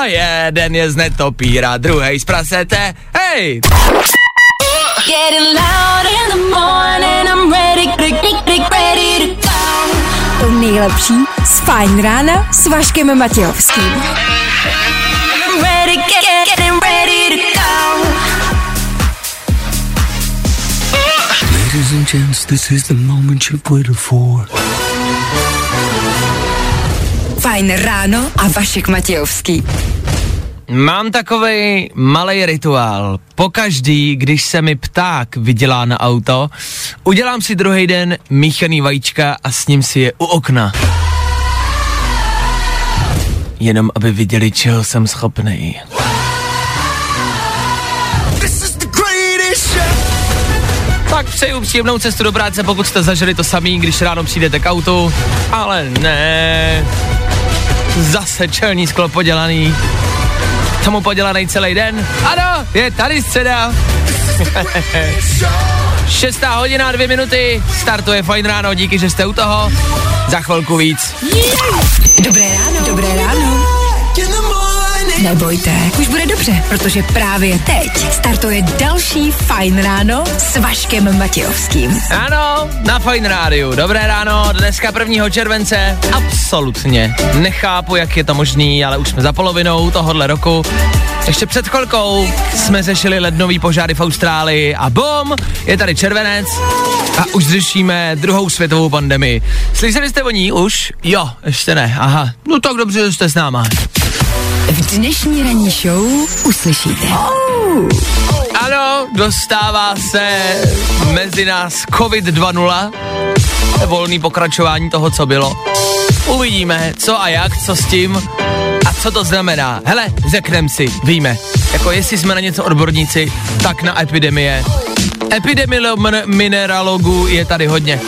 A jeden je z netopíra, druhý z prasete. Hej! To nejlepší z Fajn rána s Vaškem Matějovským. Ladies and gents, this is the moment you've waited for. Fajn ráno a Vašek Matějovský. Mám takový malý rituál. Pokaždý, když se mi pták vydělá na auto, udělám si druhý den míchaný vajíčka a s ním si je u okna. Jenom aby viděli, čeho jsem schopný. Tak přeju příjemnou cestu do práce, pokud jste zažili to samý, když ráno přijdete k autu, ale ne. Zase čelní sklo podělaný. Tomu podělaný celý den. Ano, je tady středa. Šestá hodina, dvě minuty, startuje fajn ráno, díky, že jste u toho. Za chvilku víc. Dobré ráno. Dobré ráno. Nebojte, už bude dobře, protože právě teď startuje další Fajn ráno s Vaškem Matějovským. Ano, na Fine Rádiu. Dobré ráno, dneska 1. července. Absolutně nechápu, jak je to možný, ale už jsme za polovinou tohohle roku. Ještě před chvilkou jsme řešili lednový požáry v Austrálii a bum, je tady červenec a už řešíme druhou světovou pandemii. Slyšeli jste o ní už? Jo, ještě ne, aha. No tak dobře, že jste s náma. V dnešní ranní show uslyšíte. Ano, dostává se mezi nás COVID 2.0, volný pokračování toho, co bylo. Uvidíme, co a jak, co s tím a co to znamená. Hele, řekneme si, víme, jako jestli jsme na něco odborníci, tak na epidemie. Epidemiologů je tady hodně.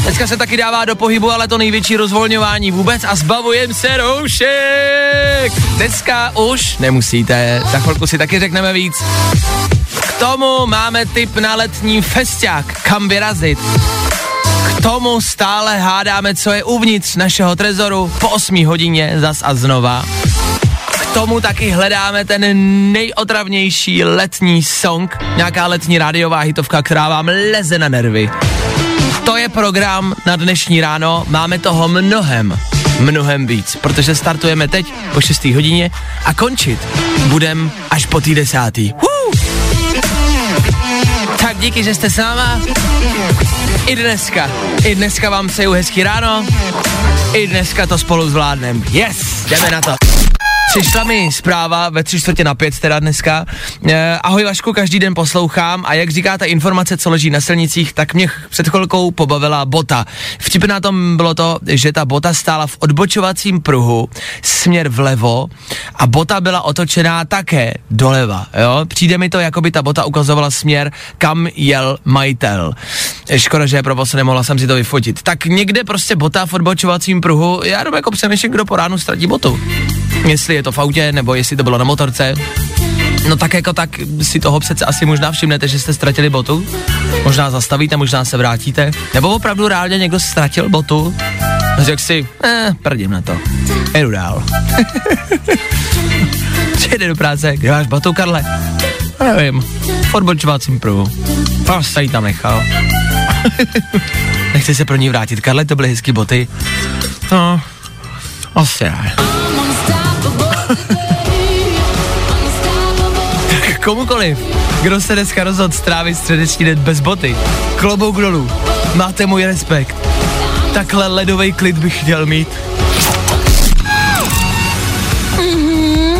Dneska se taky dává do pohybu, ale to největší rozvolňování vůbec a zbavujem se roušek. Dneska už nemusíte, za chvilku si taky řekneme víc. K tomu máme tip na letní festiák, kam vyrazit. K tomu stále hádáme, co je uvnitř našeho trezoru po 8 hodině zas a znova. Tomu taky hledáme ten nejotravnější letní song, nějaká letní rádiová hitovka, která vám leze na nervy. To je program na dnešní ráno, máme toho mnohem, mnohem víc, protože startujeme teď po 6. hodině a končit budem až po té desátý. Woo! Tak díky, že jste s náma. I dneska, i dneska vám přeju hezký ráno. I dneska to spolu zvládnem. Yes, jdeme na to. Přišla mi zpráva ve tři čtvrtě na pět teda dneska. Eh, ahoj Vašku, každý den poslouchám a jak říkáte informace, co leží na silnicích, tak mě před chvilkou pobavila bota. Vtipné na tom bylo to, že ta bota stála v odbočovacím pruhu směr vlevo a bota byla otočená také doleva. Jo? Přijde mi to, jako by ta bota ukazovala směr, kam jel majitel. Škoda, že je provoz, nemohla jsem si to vyfotit. Tak někde prostě bota v odbočovacím pruhu, já jenom jako přemýšlím, kdo po ránu ztratí botu. Jestli je to v autě, nebo jestli to bylo na motorce. No tak jako tak si toho přece asi možná všimnete, že jste ztratili botu. Možná zastavíte, možná se vrátíte. Nebo opravdu reálně někdo ztratil botu. A řekl si, eh, prdím na to. Jedu dál. Přijde do práce, kde máš botu, Karle? Nevím, v odbočovacím pruhu. Prostě ji tam nechal. Nechci se pro ní vrátit. Karle, to byly hezky boty. No, asi ne. Komukoliv, kdo se dneska rozhodl strávit středeční den bez boty, klobouk dolů, máte můj respekt. Takhle ledový klid bych chtěl mít.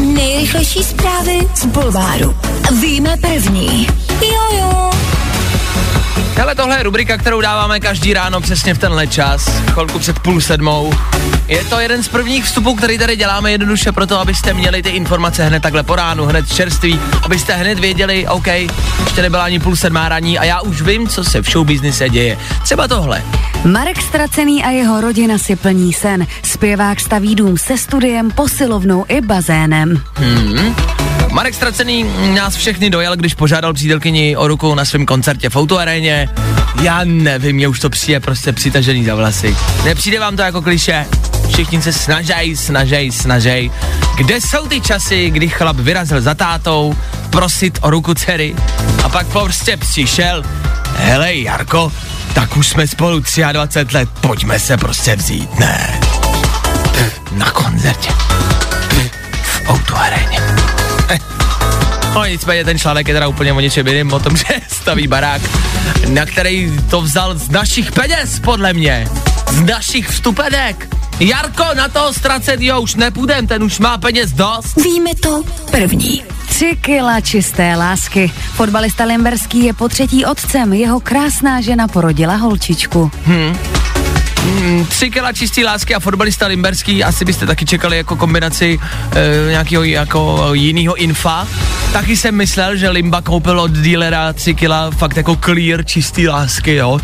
Nejrychlejší zprávy z Bulváru. Víme první. Jojo. Hele, tohle je rubrika, kterou dáváme každý ráno přesně v tenhle čas, chvilku před půl sedmou. Je to jeden z prvních vstupů, který tady děláme jednoduše proto, abyste měli ty informace hned takhle po ránu, hned čerství, abyste hned věděli, OK, ještě nebyla ani půl sedmá raní a já už vím, co se v showbiznise děje. Třeba tohle. Marek Stracený a jeho rodina si plní sen. Zpěvák staví dům se studiem, posilovnou i bazénem. Marek Stracený nás všechny dojel, když požádal přítelkyni o ruku na svém koncertě v autoaréně. Já nevím, mě už to přijde prostě přitažený za vlasy. Nepřijde vám to jako kliše? všichni se snažej, snažej, snažej. Kde jsou ty časy, kdy chlap vyrazil za tátou, prosit o ruku dcery a pak prostě přišel, hele Jarko, tak už jsme spolu 23 let, pojďme se prostě vzít, ne. Na koncertě. V Outu aréně. No nicméně ten článek je teda úplně o něčem jiným, o tom, že staví barák, na který to vzal z našich peněz, podle mě. Z našich vstupenek. Jarko, na toho ztracenýho už nepůjdem, ten už má peněz dost. Víme to první. Tři kila čisté lásky. Fotbalista Limberský je po třetí otcem. Jeho krásná žena porodila holčičku. Mm, tři kila čistý lásky a fotbalista Limberský, asi byste taky čekali jako kombinaci e, nějakého jako jiného infa. Taky jsem myslel, že Limba koupil od dílera tři kila fakt jako clear čistý lásky, jo.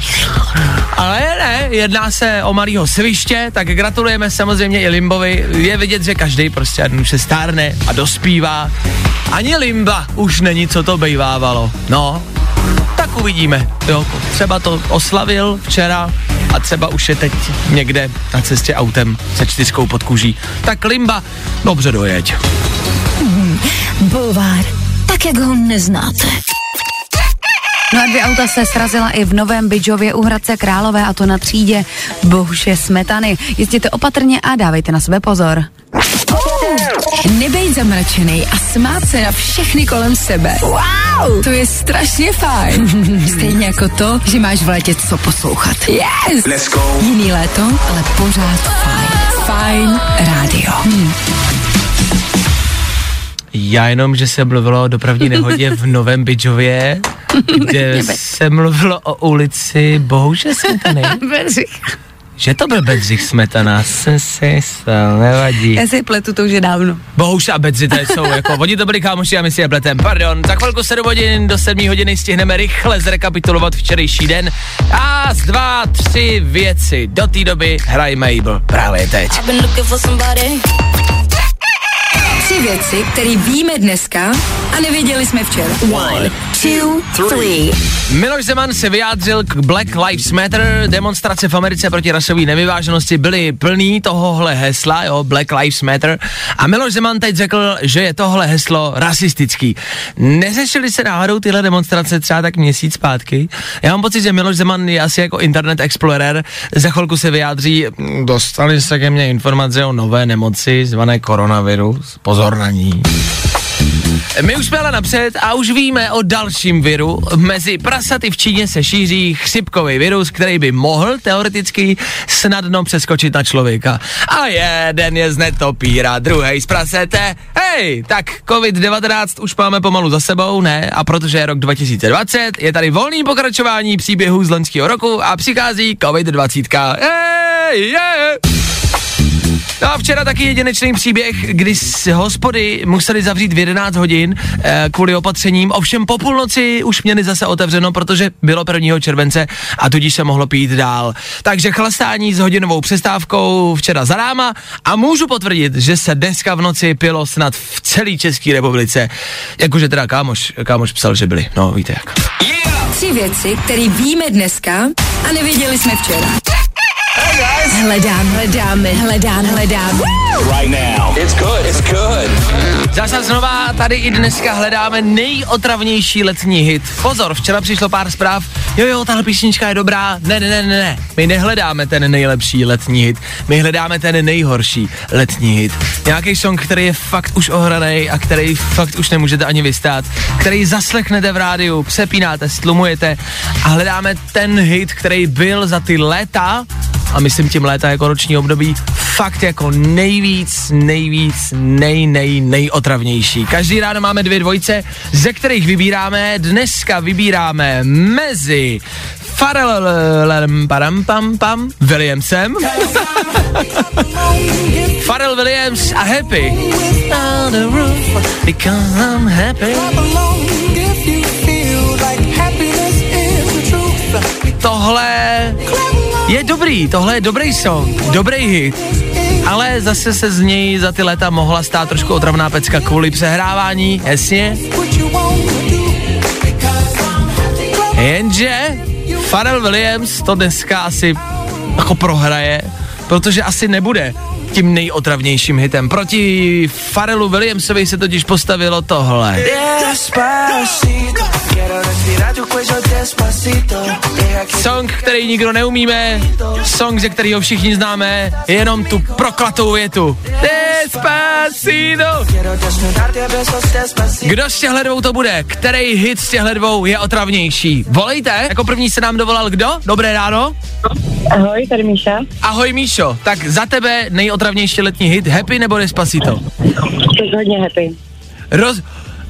Ale ne, jedná se o malýho sviště, tak gratulujeme samozřejmě i Limbovi. Je vidět, že každý prostě už se stárne a dospívá. Ani Limba už není, co to bejvávalo. No, tak uvidíme. Jo, třeba to oslavil včera a třeba už je teď někde na cestě autem se čtyřkou pod kůží. Tak Limba, dobře dojeď. Bulvár, tak jak ho neznáte. No a dvě auta se srazila i v Novém Bydžově u Hradce Králové a to na třídě Bohuše Smetany. Jezděte opatrně a dávejte na sebe pozor. Nebejt zamračený a smát se na všechny kolem sebe. Wow! To je strašně fajn. Stejně jako to, že máš v létě co poslouchat. Yes! Let's go. Jiný léto, ale pořád fajn. Fajn rádio. Hm. Já jenom, že se mluvilo o dopravní nehodě v Novém Bydžově, kde se mluvilo o ulici Bohuže Smetany. Že to byl Bedřich Smetana, jsem si stal, nevadí. Já si pletu to už je dávno. Bohuš a Bedři, to jsou jako, oni to byli kámoši a my si je pletem, pardon. Za chvilku 7 hodin do 7 hodiny stihneme rychle zrekapitulovat včerejší den. A z dva, tři věci do té doby hraj Mabel právě teď. Tři věci, které víme dneska a nevěděli jsme včera. One, two, three. Miloš Zeman se vyjádřil k Black Lives Matter. Demonstrace v Americe proti rasové nevyváženosti byly plný tohohle hesla, jo, Black Lives Matter. A Miloš Zeman teď řekl, že je tohle heslo rasistický. Neřešili se náhodou tyhle demonstrace třeba tak měsíc zpátky? Já mám pocit, že Miloš Zeman je asi jako Internet Explorer. Za chvilku se vyjádří, dostali se ke mně informace o nové nemoci zvané koronavirus. Pozor na ní. My už jsme ale napřed a už víme o dalším viru. Mezi prasaty v Číně se šíří chřipkový virus, který by mohl teoreticky snadno přeskočit na člověka. A jeden je z netopíra, druhý z prasete. Hej, tak COVID-19 už máme pomalu za sebou, ne? A protože je rok 2020, je tady volný pokračování příběhů z loňského roku a přichází COVID-20. Hej, yeah. No a včera taky jedinečný příběh, kdy hospody museli zavřít v 11 hodin eh, kvůli opatřením, ovšem po půlnoci už měli zase otevřeno, protože bylo 1. července a tudíž se mohlo pít dál. Takže chlastání s hodinovou přestávkou včera za náma a můžu potvrdit, že se dneska v noci pilo snad v celé České republice. Jakože teda kámoš, kámoš psal, že byli, no víte jak. Tři věci, které víme dneska a nevěděli jsme včera. Hledám, hledáme, hledám, hledám. Right now. It's good. It's good. Zase znova tady i dneska hledáme nejotravnější letní hit. Pozor, včera přišlo pár zpráv, jo jo, tahle písnička je dobrá, ne, ne, ne, ne, ne. My nehledáme ten nejlepší letní hit, my hledáme ten nejhorší letní hit. Nějaký song, který je fakt už ohraný a který fakt už nemůžete ani vystát, který zaslechnete v rádiu, přepínáte, stlumujete a hledáme ten hit, který byl za ty léta, a myslím tím léta jako roční období, fakt jako nejvíc, nejvíc, nej, nej, nejotravnější. Každý ráno máme dvě dvojce, ze kterých vybíráme. Dneska vybíráme mezi Pharrellem param pam pam Williamsem Pharrell Williams a Happy happy Tohle je dobrý, tohle je dobrý song, dobrý hit, ale zase se z něj za ty léta mohla stát trošku otravná pecka kvůli přehrávání, jasně. Jenže Pharrell Williams to dneska asi jako prohraje, protože asi nebude tím nejotravnějším hitem. Proti Farelu Williamsovi se totiž postavilo tohle. Song, který nikdo neumíme, song, ze kterého všichni známe, jenom tu proklatou větu. Despacito. Kdo z těchhle dvou to bude? Který hit z těchhle dvou je otravnější? Volejte, jako první se nám dovolal kdo? Dobré ráno. Ahoj, tady Míša. Ahoj Míšo, tak za tebe nejotravnější letní hit Happy nebo Despacito? hodně happy. Roz,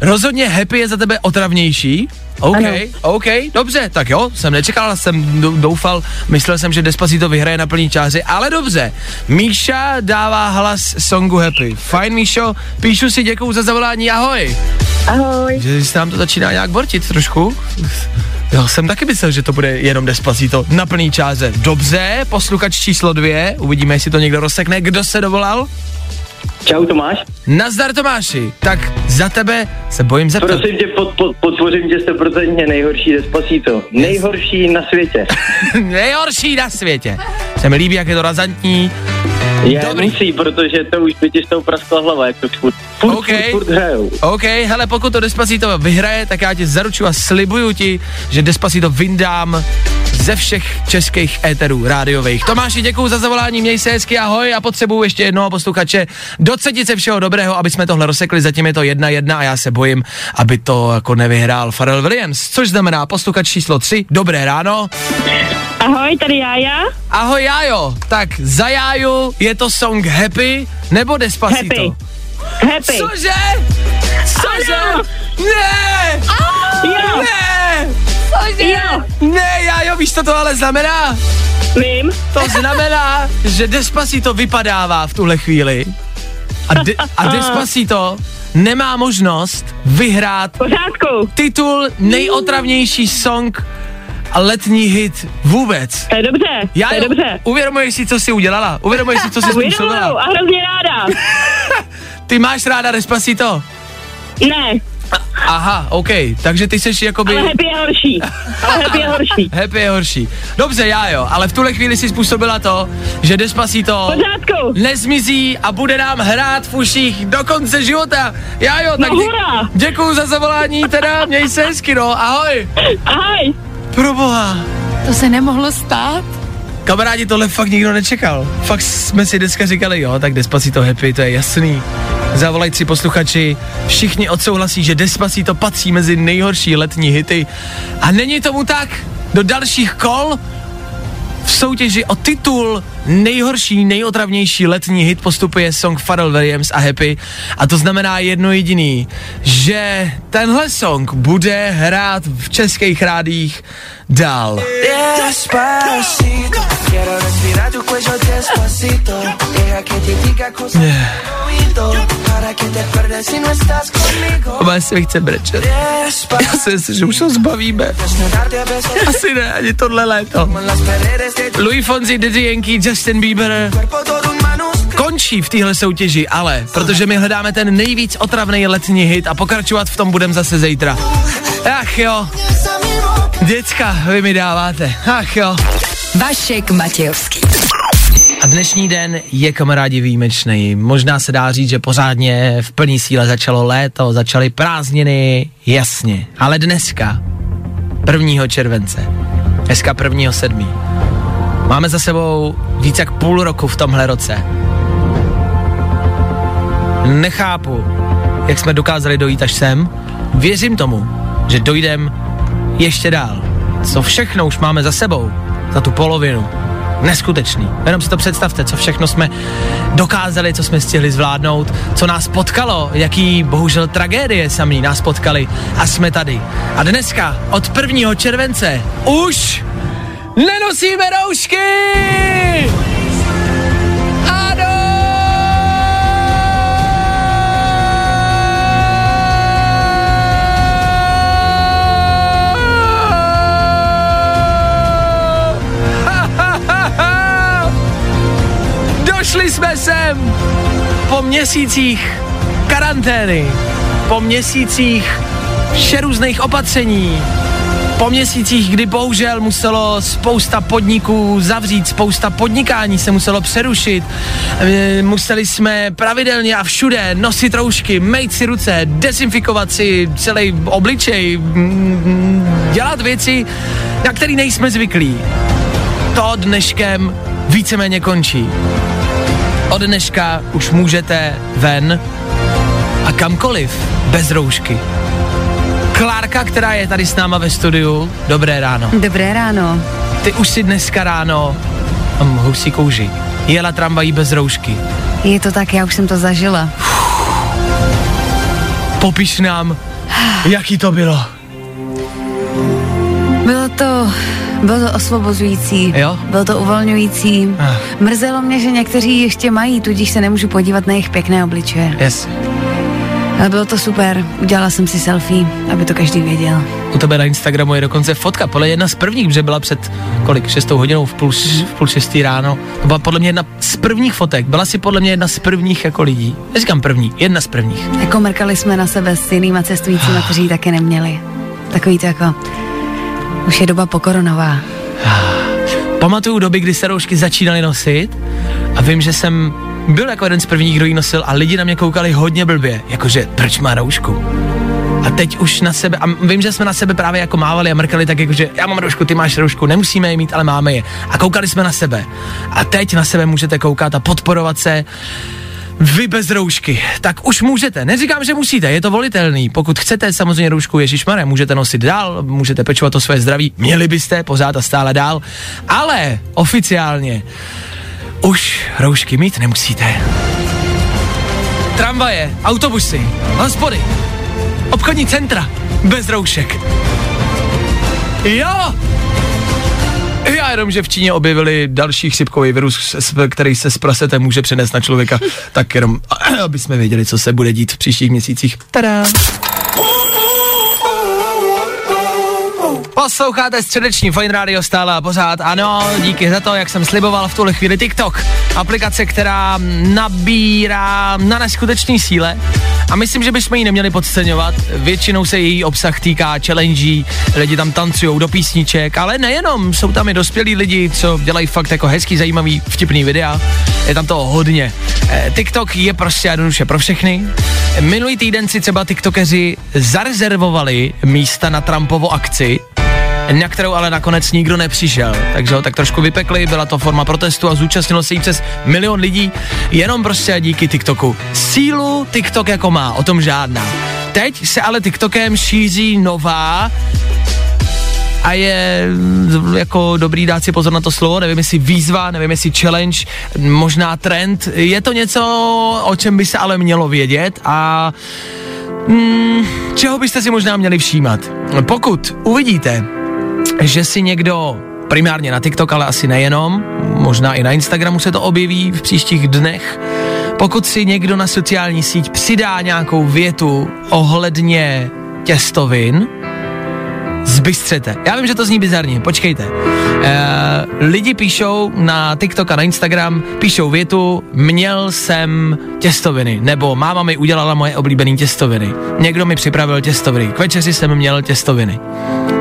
rozhodně Happy je za tebe otravnější? OK, ano. OK, dobře, tak jo, jsem nečekal, jsem doufal, myslel jsem, že Despacito vyhraje na plný čáři, ale dobře. Míša dává hlas songu Happy. Fajn, Míšo, píšu si děkuju za zavolání, ahoj. Ahoj. Že se nám to začíná nějak bortit trošku. Já jsem taky myslel, že to bude jenom Despacito na plný čáře. Dobře, posluchač číslo dvě, uvidíme, jestli to někdo rozsekne. Kdo se dovolal? Čau Tomáš. Nazdar Tomáši, tak za tebe se bojím zeptat. Prosím tě, pod, pod, podpořím tě 100% nejhorší Despacito. Nejhorší na světě. nejhorší na světě. Se mi líbí, jak je to razantní. Je, Dobrý. musí, protože to už by ti s tou praskla hlava, jak to furt, furt, okay. furt, furt hrajou. OK, hele, pokud to Despacito vyhraje, tak já ti zaručuji a slibuju ti, že Despacito vyndám ze všech českých éterů rádiových. Tomáši, děkuji za zavolání, měj se hezky, ahoj a potřebuju ještě jednoho posluchače. Docetit se všeho dobrého, aby jsme tohle rozsekli, zatím je to jedna jedna a já se bojím, aby to jako nevyhrál Pharrell Williams, což znamená posluchač číslo 3. Dobré ráno. Ahoj, tady Jája. Ahoj Jájo, tak za Jáju je to song Happy nebo Despacito? Happy. Happy. Cože? Cože? Ano. Ne! Jo. Ne! Cože? Jo. Ne, Jájo, víš, co to ale znamená? Vím. To znamená, že Despacito vypadává v tuhle chvíli a, de- a Despacito nemá možnost vyhrát Pořádku. titul nejotravnější song a letní hit vůbec. To je dobře, Já to je dobře. uvědomuješ si, co jsi udělala? Uvědomuješ si, co jsi Uvědomuju způsobila? a hrozně ráda. Ty máš ráda Despacito? Ne, Aha, OK, takže ty jsi jakoby... ale happy je horší. Ale happy je horší. Happy je horší. Dobře, já jo, ale v tuhle chvíli si způsobila to, že Despacito Pořádku. nezmizí a bude nám hrát v uších do konce života. Já jo, tak No hurá. děkuju za zavolání, teda měj se hezky, no, ahoj. Ahoj. Proboha. To se nemohlo stát? Kamarádi, tohle fakt nikdo nečekal. Fakt jsme si dneska říkali, jo, tak Despacito happy, to je jasný. Zavolajci posluchači, všichni odsouhlasí, že Despacito patří mezi nejhorší letní hity. A není tomu tak. Do dalších kol v soutěži o titul nejhorší, nejotravnější letní hit postupuje song Pharrell Williams a Happy. A to znamená jedno jediný, že tenhle song bude hrát v českých rádích dál. Despacito, Oba se chce brečet. Já si myslím, že už ho zbavíme. Asi ne, ani tohle léto. Louis Fonsi, Daddy Yankee, Justin Bieber končí v téhle soutěži, ale protože my hledáme ten nejvíc otravný letní hit a pokračovat v tom budem zase zítra. Ach jo, děcka, vy mi dáváte. Ach jo. Vašek Matějovský. Dnešní den je kamarádi výjimečný. Možná se dá říct, že pořádně v plný síle začalo léto, začaly prázdniny, jasně. Ale dneska, 1. července, dneska 1. sedmý, máme za sebou víc jak půl roku v tomhle roce. Nechápu, jak jsme dokázali dojít až sem. Věřím tomu, že dojdem ještě dál. Co všechno už máme za sebou, za tu polovinu. Neskutečný. Jenom si to představte, co všechno jsme dokázali, co jsme stihli zvládnout, co nás potkalo, jaký bohužel tragédie samý nás potkali a jsme tady. A dneska od 1. července už nenosíme roušky! Došli jsme sem po měsících karantény, po měsících všerůzných opatření, Po měsících, kdy bohužel muselo spousta podniků zavřít, spousta podnikání se muselo přerušit, e, museli jsme pravidelně a všude nosit roušky, mejt si ruce, dezinfikovat si celý obličej, mm, dělat věci, na které nejsme zvyklí. To dneškem víceméně končí. Od dneška už můžete ven a kamkoliv bez roušky. Klárka, která je tady s náma ve studiu, dobré ráno. Dobré ráno. Ty už si dneska ráno, mám husí kouži, jela tramvají bez roušky. Je to tak, já už jsem to zažila. Popiš nám, jaký to bylo. Bylo to, bylo to osvobozující, Jo? bylo to uvolňující. Ah. Mrzelo mě, že někteří ještě mají, tudíž se nemůžu podívat na jejich pěkné obličeje. Yes. Ale bylo to super, udělala jsem si selfie, aby to každý věděl. U tebe na Instagramu je dokonce fotka, podle jedna z prvních, že byla před kolik, šestou hodinou v půl, v půl šestý ráno. To byla podle mě jedna z prvních fotek, byla si podle mě jedna z prvních jako lidí. Neříkám první, jedna z prvních. Jako mrkali jsme na sebe s jinýma cestujícíma, kteří ji taky neměli. Takový to jako, už je doba pokoronová. Pamatuju doby, kdy se roušky začínaly nosit a vím, že jsem byl jako jeden z prvních, kdo ji nosil a lidi na mě koukali hodně blbě, jakože proč má roušku. A teď už na sebe, a vím, že jsme na sebe právě jako mávali a mrkali tak jakože já mám roušku, ty máš roušku, nemusíme je mít, ale máme je. A koukali jsme na sebe. A teď na sebe můžete koukat a podporovat se vy bez roušky, tak už můžete. Neříkám, že musíte, je to volitelný. Pokud chcete samozřejmě roušku Ježíš můžete nosit dál, můžete pečovat o své zdraví, měli byste pořád a stále dál, ale oficiálně už roušky mít nemusíte. Tramvaje, autobusy, hospody, obchodní centra, bez roušek. Jo! Jenom, že v Číně objevili další chřipkový virus, který se z prasete může přenést na člověka, tak jenom, aby jsme věděli, co se bude dít v příštích měsících. Tada! Posloucháte středeční Fine Radio stále a pořád. Ano, díky za to, jak jsem sliboval v tuhle chvíli TikTok. Aplikace, která nabírá na neskutečný síle a myslím, že bychom ji neměli podceňovat. Většinou se její obsah týká challenge, lidi tam tancují do písniček, ale nejenom, jsou tam i dospělí lidi, co dělají fakt jako hezký, zajímavý, vtipný videa. Je tam toho hodně. Eh, TikTok je prostě jednoduše pro všechny. Minulý týden si třeba TikTokeři zarezervovali místa na Trumpovo akci, na kterou ale nakonec nikdo nepřišel. Takže ho tak trošku vypekli, byla to forma protestu a zúčastnilo se jí přes milion lidí, jenom prostě díky TikToku. Sílu TikTok jako má, o tom žádná. Teď se ale TikTokem šíří nová a je mm, jako dobrý dát si pozor na to slovo, nevím jestli výzva, nevím jestli challenge, možná trend, je to něco, o čem by se ale mělo vědět a mm, čeho byste si možná měli všímat. Pokud uvidíte, že si někdo primárně na TikTok, ale asi nejenom, možná i na Instagramu se to objeví v příštích dnech, pokud si někdo na sociální síť přidá nějakou větu ohledně těstovin, zbystřete. Já vím, že to zní bizarně, počkejte. E, lidi píšou na TikTok a na Instagram, píšou větu, měl jsem těstoviny, nebo máma mi udělala moje oblíbené těstoviny. Někdo mi připravil těstoviny, k večeři jsem měl těstoviny.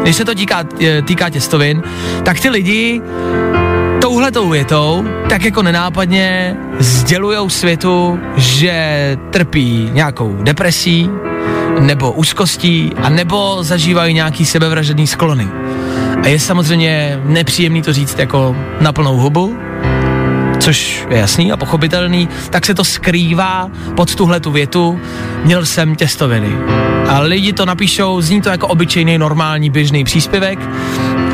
Když se to týká, e, týká těstovin, tak ty lidi touhletou větou tak jako nenápadně sdělujou světu, že trpí nějakou depresí, nebo úzkostí, a nebo zažívají nějaký sebevražedný sklony. A je samozřejmě nepříjemný to říct jako na plnou hubu, což je jasný a pochopitelný, tak se to skrývá pod tuhle tu větu, měl jsem těstoviny. A lidi to napíšou, zní to jako obyčejný, normální, běžný příspěvek,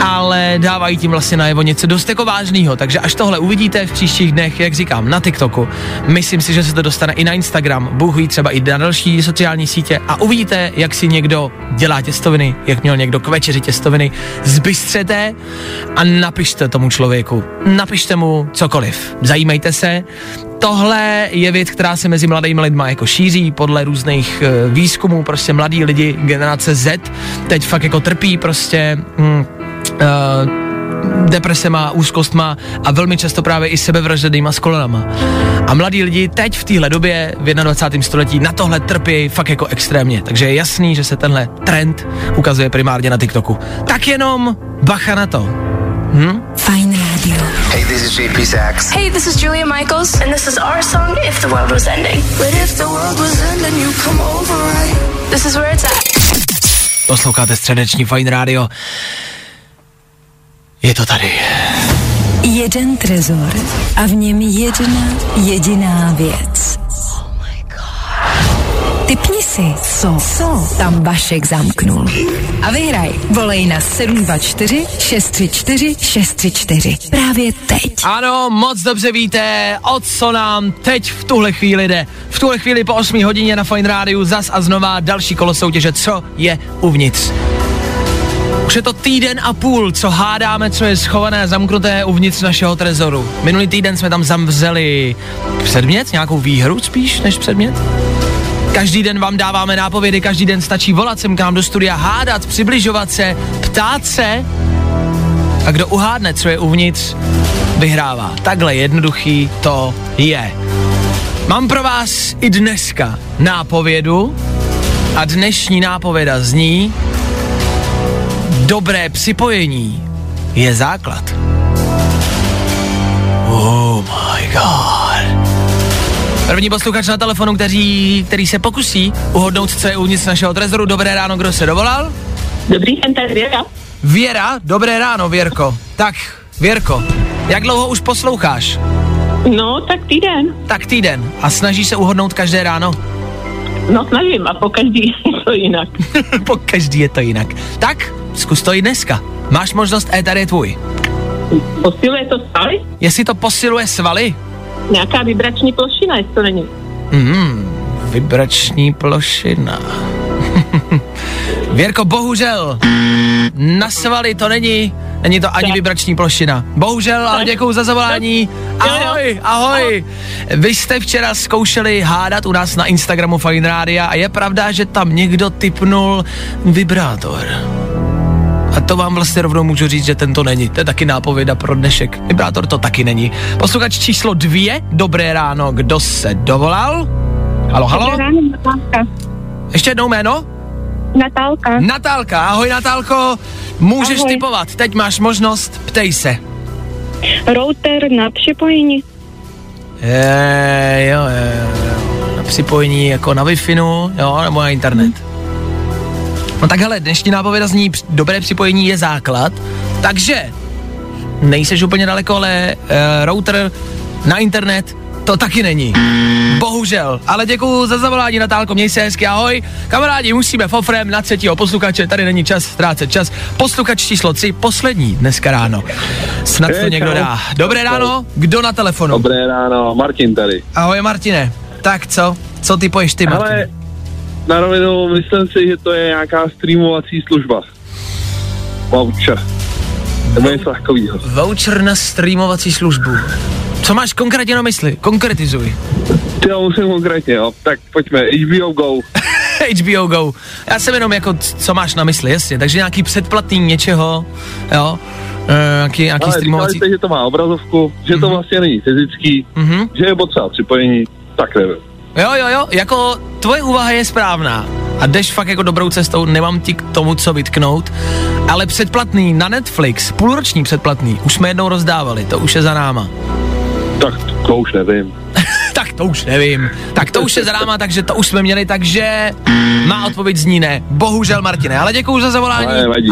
ale dávají tím vlastně najevo něco dost jako vážného. Takže až tohle uvidíte v příštích dnech, jak říkám, na TikToku, myslím si, že se to dostane i na Instagram, Bůh ví třeba i na další sociální sítě a uvidíte, jak si někdo dělá těstoviny, jak měl někdo k večeři těstoviny, zbystřete a napište tomu člověku. Napište mu cokoliv. Zajímejte se, tohle je věc, která se mezi mladými lidmi jako šíří podle různých e, výzkumů, prostě mladí lidi, generace Z, teď fakt jako trpí prostě mm, e, depresema, úzkostma a velmi často právě i sebevražednýma skolonama. A mladí lidi teď v téhle době v 21. století na tohle trpí fakt jako extrémně. Takže je jasný, že se tenhle trend ukazuje primárně na TikToku. Tak jenom bacha na to. Hm? Fajn rádio. Hey, this is JP Sachs. Hey, this is Julia Michaels, and this is our song, If the World Was Ending. But if the world was ending, you come over right. This is where it's at. Posloucháte středeční Fine Radio. Je to tady. Jeden trezor a v něm jedna jediná věc. Typni si, co, co tam Vašek zamknul. A vyhraj. Volej na 724 634 634. Právě teď. Ano, moc dobře víte, o co nám teď v tuhle chvíli jde. V tuhle chvíli po 8 hodině na Fine Rádiu zas a znova další kolo soutěže, co je uvnitř. Už je to týden a půl, co hádáme, co je schované a zamknuté uvnitř našeho trezoru. Minulý týden jsme tam zamřeli předmět, nějakou výhru spíš než předmět. Každý den vám dáváme nápovědy, každý den stačí volat sem k nám do studia, hádat, přibližovat se, ptát se a kdo uhádne, co je uvnitř, vyhrává. Takhle jednoduchý to je. Mám pro vás i dneska nápovědu a dnešní nápověda zní Dobré připojení je základ. Oh my god. První posluchač na telefonu, který, který se pokusí uhodnout, co je uvnitř našeho trezoru. Dobré ráno, kdo se dovolal? Dobrý den, tady Věra. Věra, dobré ráno, Věrko. Tak, Věrko, jak dlouho už posloucháš? No, tak týden. Tak týden. A snažíš se uhodnout každé ráno? No, snažím a po každý je to jinak. po každý je to jinak. Tak, zkus to i dneska. Máš možnost, éter je tvůj. Posiluje to svaly? Jestli to posiluje svaly? Nějaká vibrační plošina, jestli to není. Hmm, vibrační plošina. Věrko, bohužel, na svaly to není, není to ani vibrační plošina. Bohužel, ale děkuju za zavolání. Ahoj, ahoj. Vy jste včera zkoušeli hádat u nás na Instagramu Fine Radio a je pravda, že tam někdo typnul vibrátor. A to vám vlastně rovnou můžu říct, že tento není. To je taky nápověda pro dnešek. Vibrátor to taky není. Posluchač číslo dvě, dobré ráno, kdo se dovolal? Halo, halo? Dobré ráno, Natálka. Ještě jednou jméno? Natálka. Natálka, ahoj Natálko, můžeš Ahoj. typovat, teď máš možnost, ptej se. Router na připojení. Je, jo, jo, jo. Na připojení jako na wi jo, nebo na internet. No tak hele, dnešní nápověda zní, dobré připojení je základ, takže nejseš úplně daleko, ale uh, router na internet to taky není. Bohužel, ale děkuju za zavolání, Natálko, měj se hezky, ahoj. Kamarádi, musíme fofrem na třetího posluchače, tady není čas ztrácet čas. Posluchač číslo 3, poslední dneska ráno. Snad to někdo dá. Dobré ráno, kdo na telefonu? Dobré ráno, Martin tady. Ahoj Martine, tak co? Co ty poješ ty, Martin? Ale na rovinu myslím si, že to je nějaká streamovací služba. Voucher. Nebo něco takového. Voucher na streamovací službu. Co máš konkrétně na mysli? Konkretizuj. Ty jo, musím konkrétně, jo. Tak pojďme, HBO Go. HBO Go. Já jsem jenom jako, co máš na mysli, jasně. Takže nějaký předplatný něčeho, jo. E, nějaký, nějaký Ale streamovací... jste, že to má obrazovku, že to vlastně není fyzický, Mhm. že je potřeba připojení, tak nevím. Jo, jo, jo, jako tvoje úvaha je správná a jdeš fakt jako dobrou cestou, nemám ti k tomu co vytknout, ale předplatný na Netflix, půlroční předplatný, už jsme jednou rozdávali, to už je za náma. Tak to už nevím. tak to už nevím. Tak to už je za náma, takže to už jsme měli, takže má odpověď zní ne. Bohužel, Martine, ale děkuju za zavolání. Ale nevadí.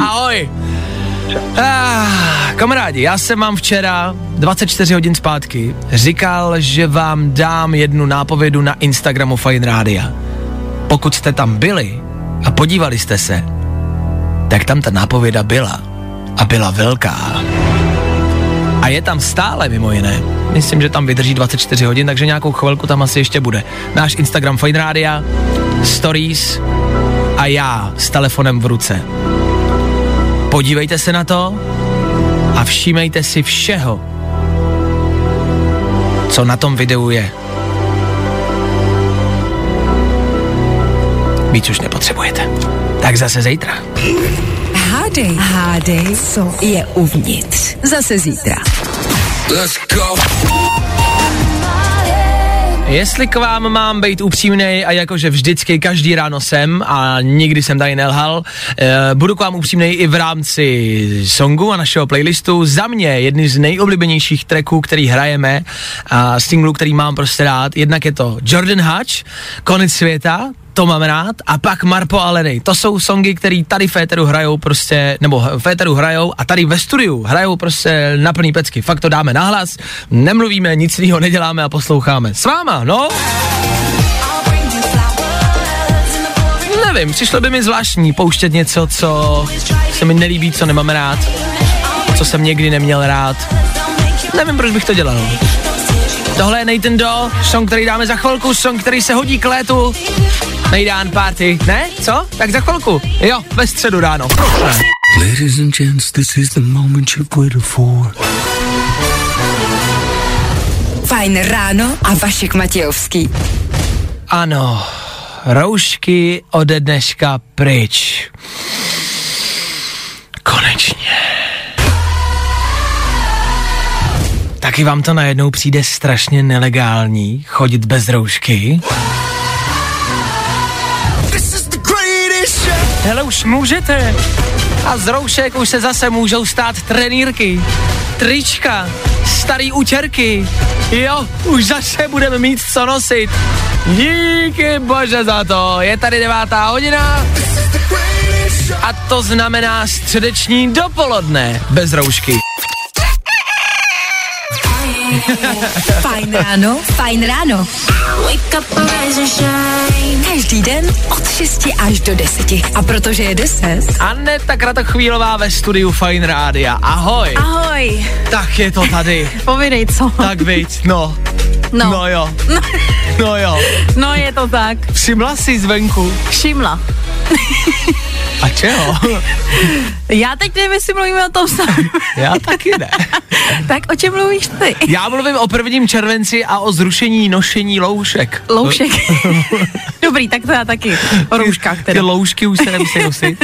Ahoj. Ah, kamarádi, já jsem vám včera 24 hodin zpátky říkal, že vám dám jednu nápovědu na Instagramu Fine Radio. Pokud jste tam byli a podívali jste se, tak tam ta nápověda byla. A byla velká. A je tam stále mimo jiné. Myslím, že tam vydrží 24 hodin, takže nějakou chvilku tam asi ještě bude. Náš Instagram Fine Radio, Stories a já s telefonem v ruce. Podívejte se na to a všímejte si všeho, co na tom videu je. Víc už nepotřebujete. Tak zase zítra. Hádej, hádej, co je uvnitř. zase zítra. Let's go. Jestli k vám mám být upřímný a jakože vždycky každý ráno jsem a nikdy jsem tady nelhal, eh, budu k vám upřímný i v rámci songu a našeho playlistu. Za mě jedny z nejoblíbenějších tracků, který hrajeme a singlu, který mám prostě rád, jednak je to Jordan Hutch, Konec světa, to mám rád, a pak Marpo Alenej. To jsou songy, které tady Féteru hrajou prostě, nebo Féteru hrajou a tady ve studiu hrajou prostě na plný pecky. Fakt to dáme nahlas, nemluvíme, nic jiného neděláme a posloucháme. S váma, no? Nevím, přišlo by mi zvláštní pouštět něco, co se mi nelíbí, co nemám rád, co jsem někdy neměl rád. Nevím, proč bych to dělal. Tohle je Nathan Do, song, který dáme za chvilku, song, který se hodí k létu. Nejdán party, ne? Co? Tak za chvilku. Jo, ve středu ráno. Proč ne? Ladies and gents, this is the moment you've waited for. Fajn ráno a Vašek Matějovský. Ano, roušky ode dneška pryč. Konečně. Taky vám to najednou přijde strašně nelegální chodit bez roušky? Hele, už můžete. A z roušek už se zase můžou stát trenýrky, trička, starý utěrky. Jo, už zase budeme mít co nosit. Díky bože za to. Je tady devátá hodina. A to znamená středeční dopoledne bez roušky. Fajn ráno, fajn ráno. Každý den od 6 až do 10. A protože je 10. Aneta Kratochvílová ve studiu Fine Rádia. Ahoj. Ahoj, Tak je to tady. povídej co. Tak viď, no. No. No jo. No jo. No je to tak. Všimla jsi zvenku. Všimla. A čeho? Já teď nevím, jestli mluvíme o tom samém. Já taky ne. tak o čem mluvíš ty? Já mluvím o prvním červenci a o zrušení nošení loušek. Loušek. Dobrý, tak to já taky. O rouškách Ty teda. loušky už se nemusí nosit.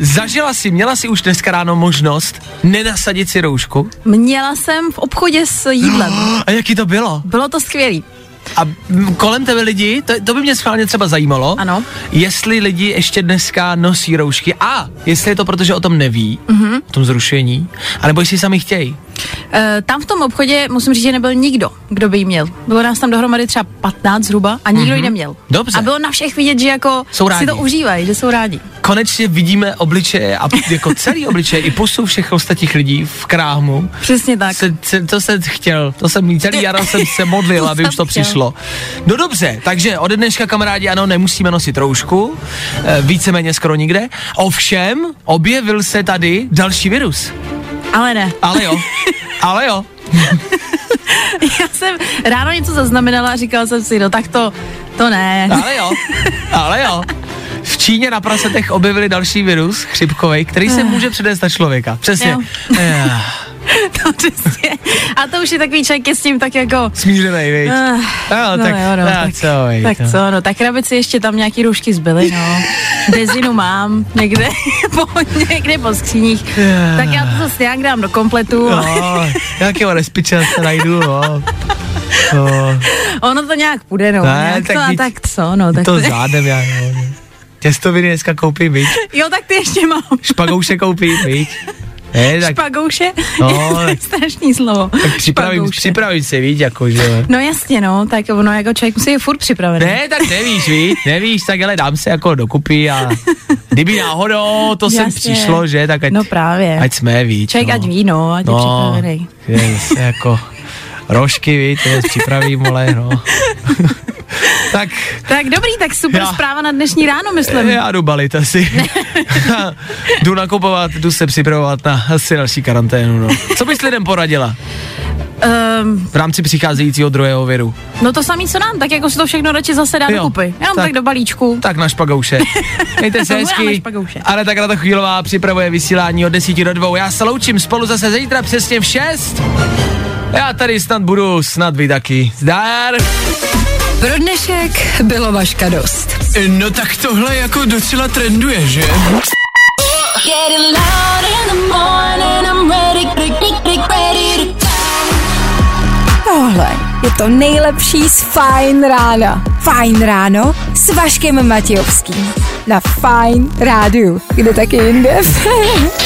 Zažila si, měla si už dneska ráno možnost nenasadit si roušku? Měla jsem v obchodě s jídlem. A jaký to bylo? Bylo to skvělý. A kolem tebe lidi, to, to by mě schválně třeba zajímalo, Ano. jestli lidi ještě dneska nosí roušky a jestli je to proto, že o tom neví, Mhm. mm-hmm. o tom zrušení, anebo jestli sami chtějí. E, tam v tom obchodě musím říct, že nebyl nikdo, kdo by jí měl. Bylo nás tam dohromady třeba 15 zhruba a nikdo mm-hmm. ji neměl. Dobře. A bylo na všech vidět, že jako Jsou rádi. si to užívají, že jsou rádi. Konečně vidíme obličeje a jako celý obličeje i pusu všech ostatních lidí v krámu. Přesně tak. Se, se, to jsem chtěl, to jsem celý jaro jsem se modlil, aby už to chtěl. přišlo. No dobře, takže ode dneška kamarádi ano, nemusíme nosit roušku, e, víceméně skoro nikde. Ovšem, objevil se tady další virus. Ale ne. Ale jo, ale jo. Já jsem ráno něco zaznamenala a říkala jsem si, no tak to, to ne. Ale jo, ale jo. V Číně na prasetech objevili další virus, chřipkový, který se může přenést na člověka. Přesně. Jo. To přesně. A to už je takový člověk je s tím tak jako... Smířenej, viď? Uh, No, tak, jo, no, a tak, co, viď, tak no. co, no, tak krabici ještě tam nějaký roušky zbyly, no. Dezinu mám někde, po, někde po skříních. Tak já to zase nějak dám do kompletu. No, nějakého respiča se najdu, no. no. Ono to nějak půjde, no. Ne, nějak tak to, a víc- tak co, no. Tak To zvládnem já, no. Těstoviny dneska koupím, viď? Jo, tak ty ještě mám. Špagouše koupím, viď? Ne, tak, Špagouše? No. to je strašný slovo. tak připravím, připravím se, víc, jako, že No jasně, no, tak ono jako člověk musí je furt připravený. Ne, tak nevíš, víš, nevíš, tak ale dám se jako dokupy a kdyby náhodou to sem Jasně. přišlo, že, tak ať, No právě. ať jsme, víš. Člověk no. ať ví, no, ať je no, připravený. je zase jako rožky, víš, to je připravím, ale no. tak Tak dobrý, tak super Já- zpráva na dnešní ráno, myslím. já jdu balit asi. jdu nakupovat, jdu se připravovat na asi další karanténu, no. Co bys lidem poradila Um, v rámci přicházejícího druhého viru? no to samý, co nám, tak jako si to všechno radši zase dá Jo, dokupy. Jenom tak. tak. do balíčku. Tak na špagouše. Mějte se na hezky. Ale tak Rada Chvílová připravuje vysílání od 10 do 2. Já se loučím spolu zase zítra přesně v 6. Já tady snad budu, snad vy taky. Zdar! Pro dnešek bylo Vaška dost. No tak tohle jako docela trenduje, že? Tohle je to nejlepší z Fajn rána. Fajn ráno s Vaškem Matějovským. Na Fajn rádiu. Kde taky jinde?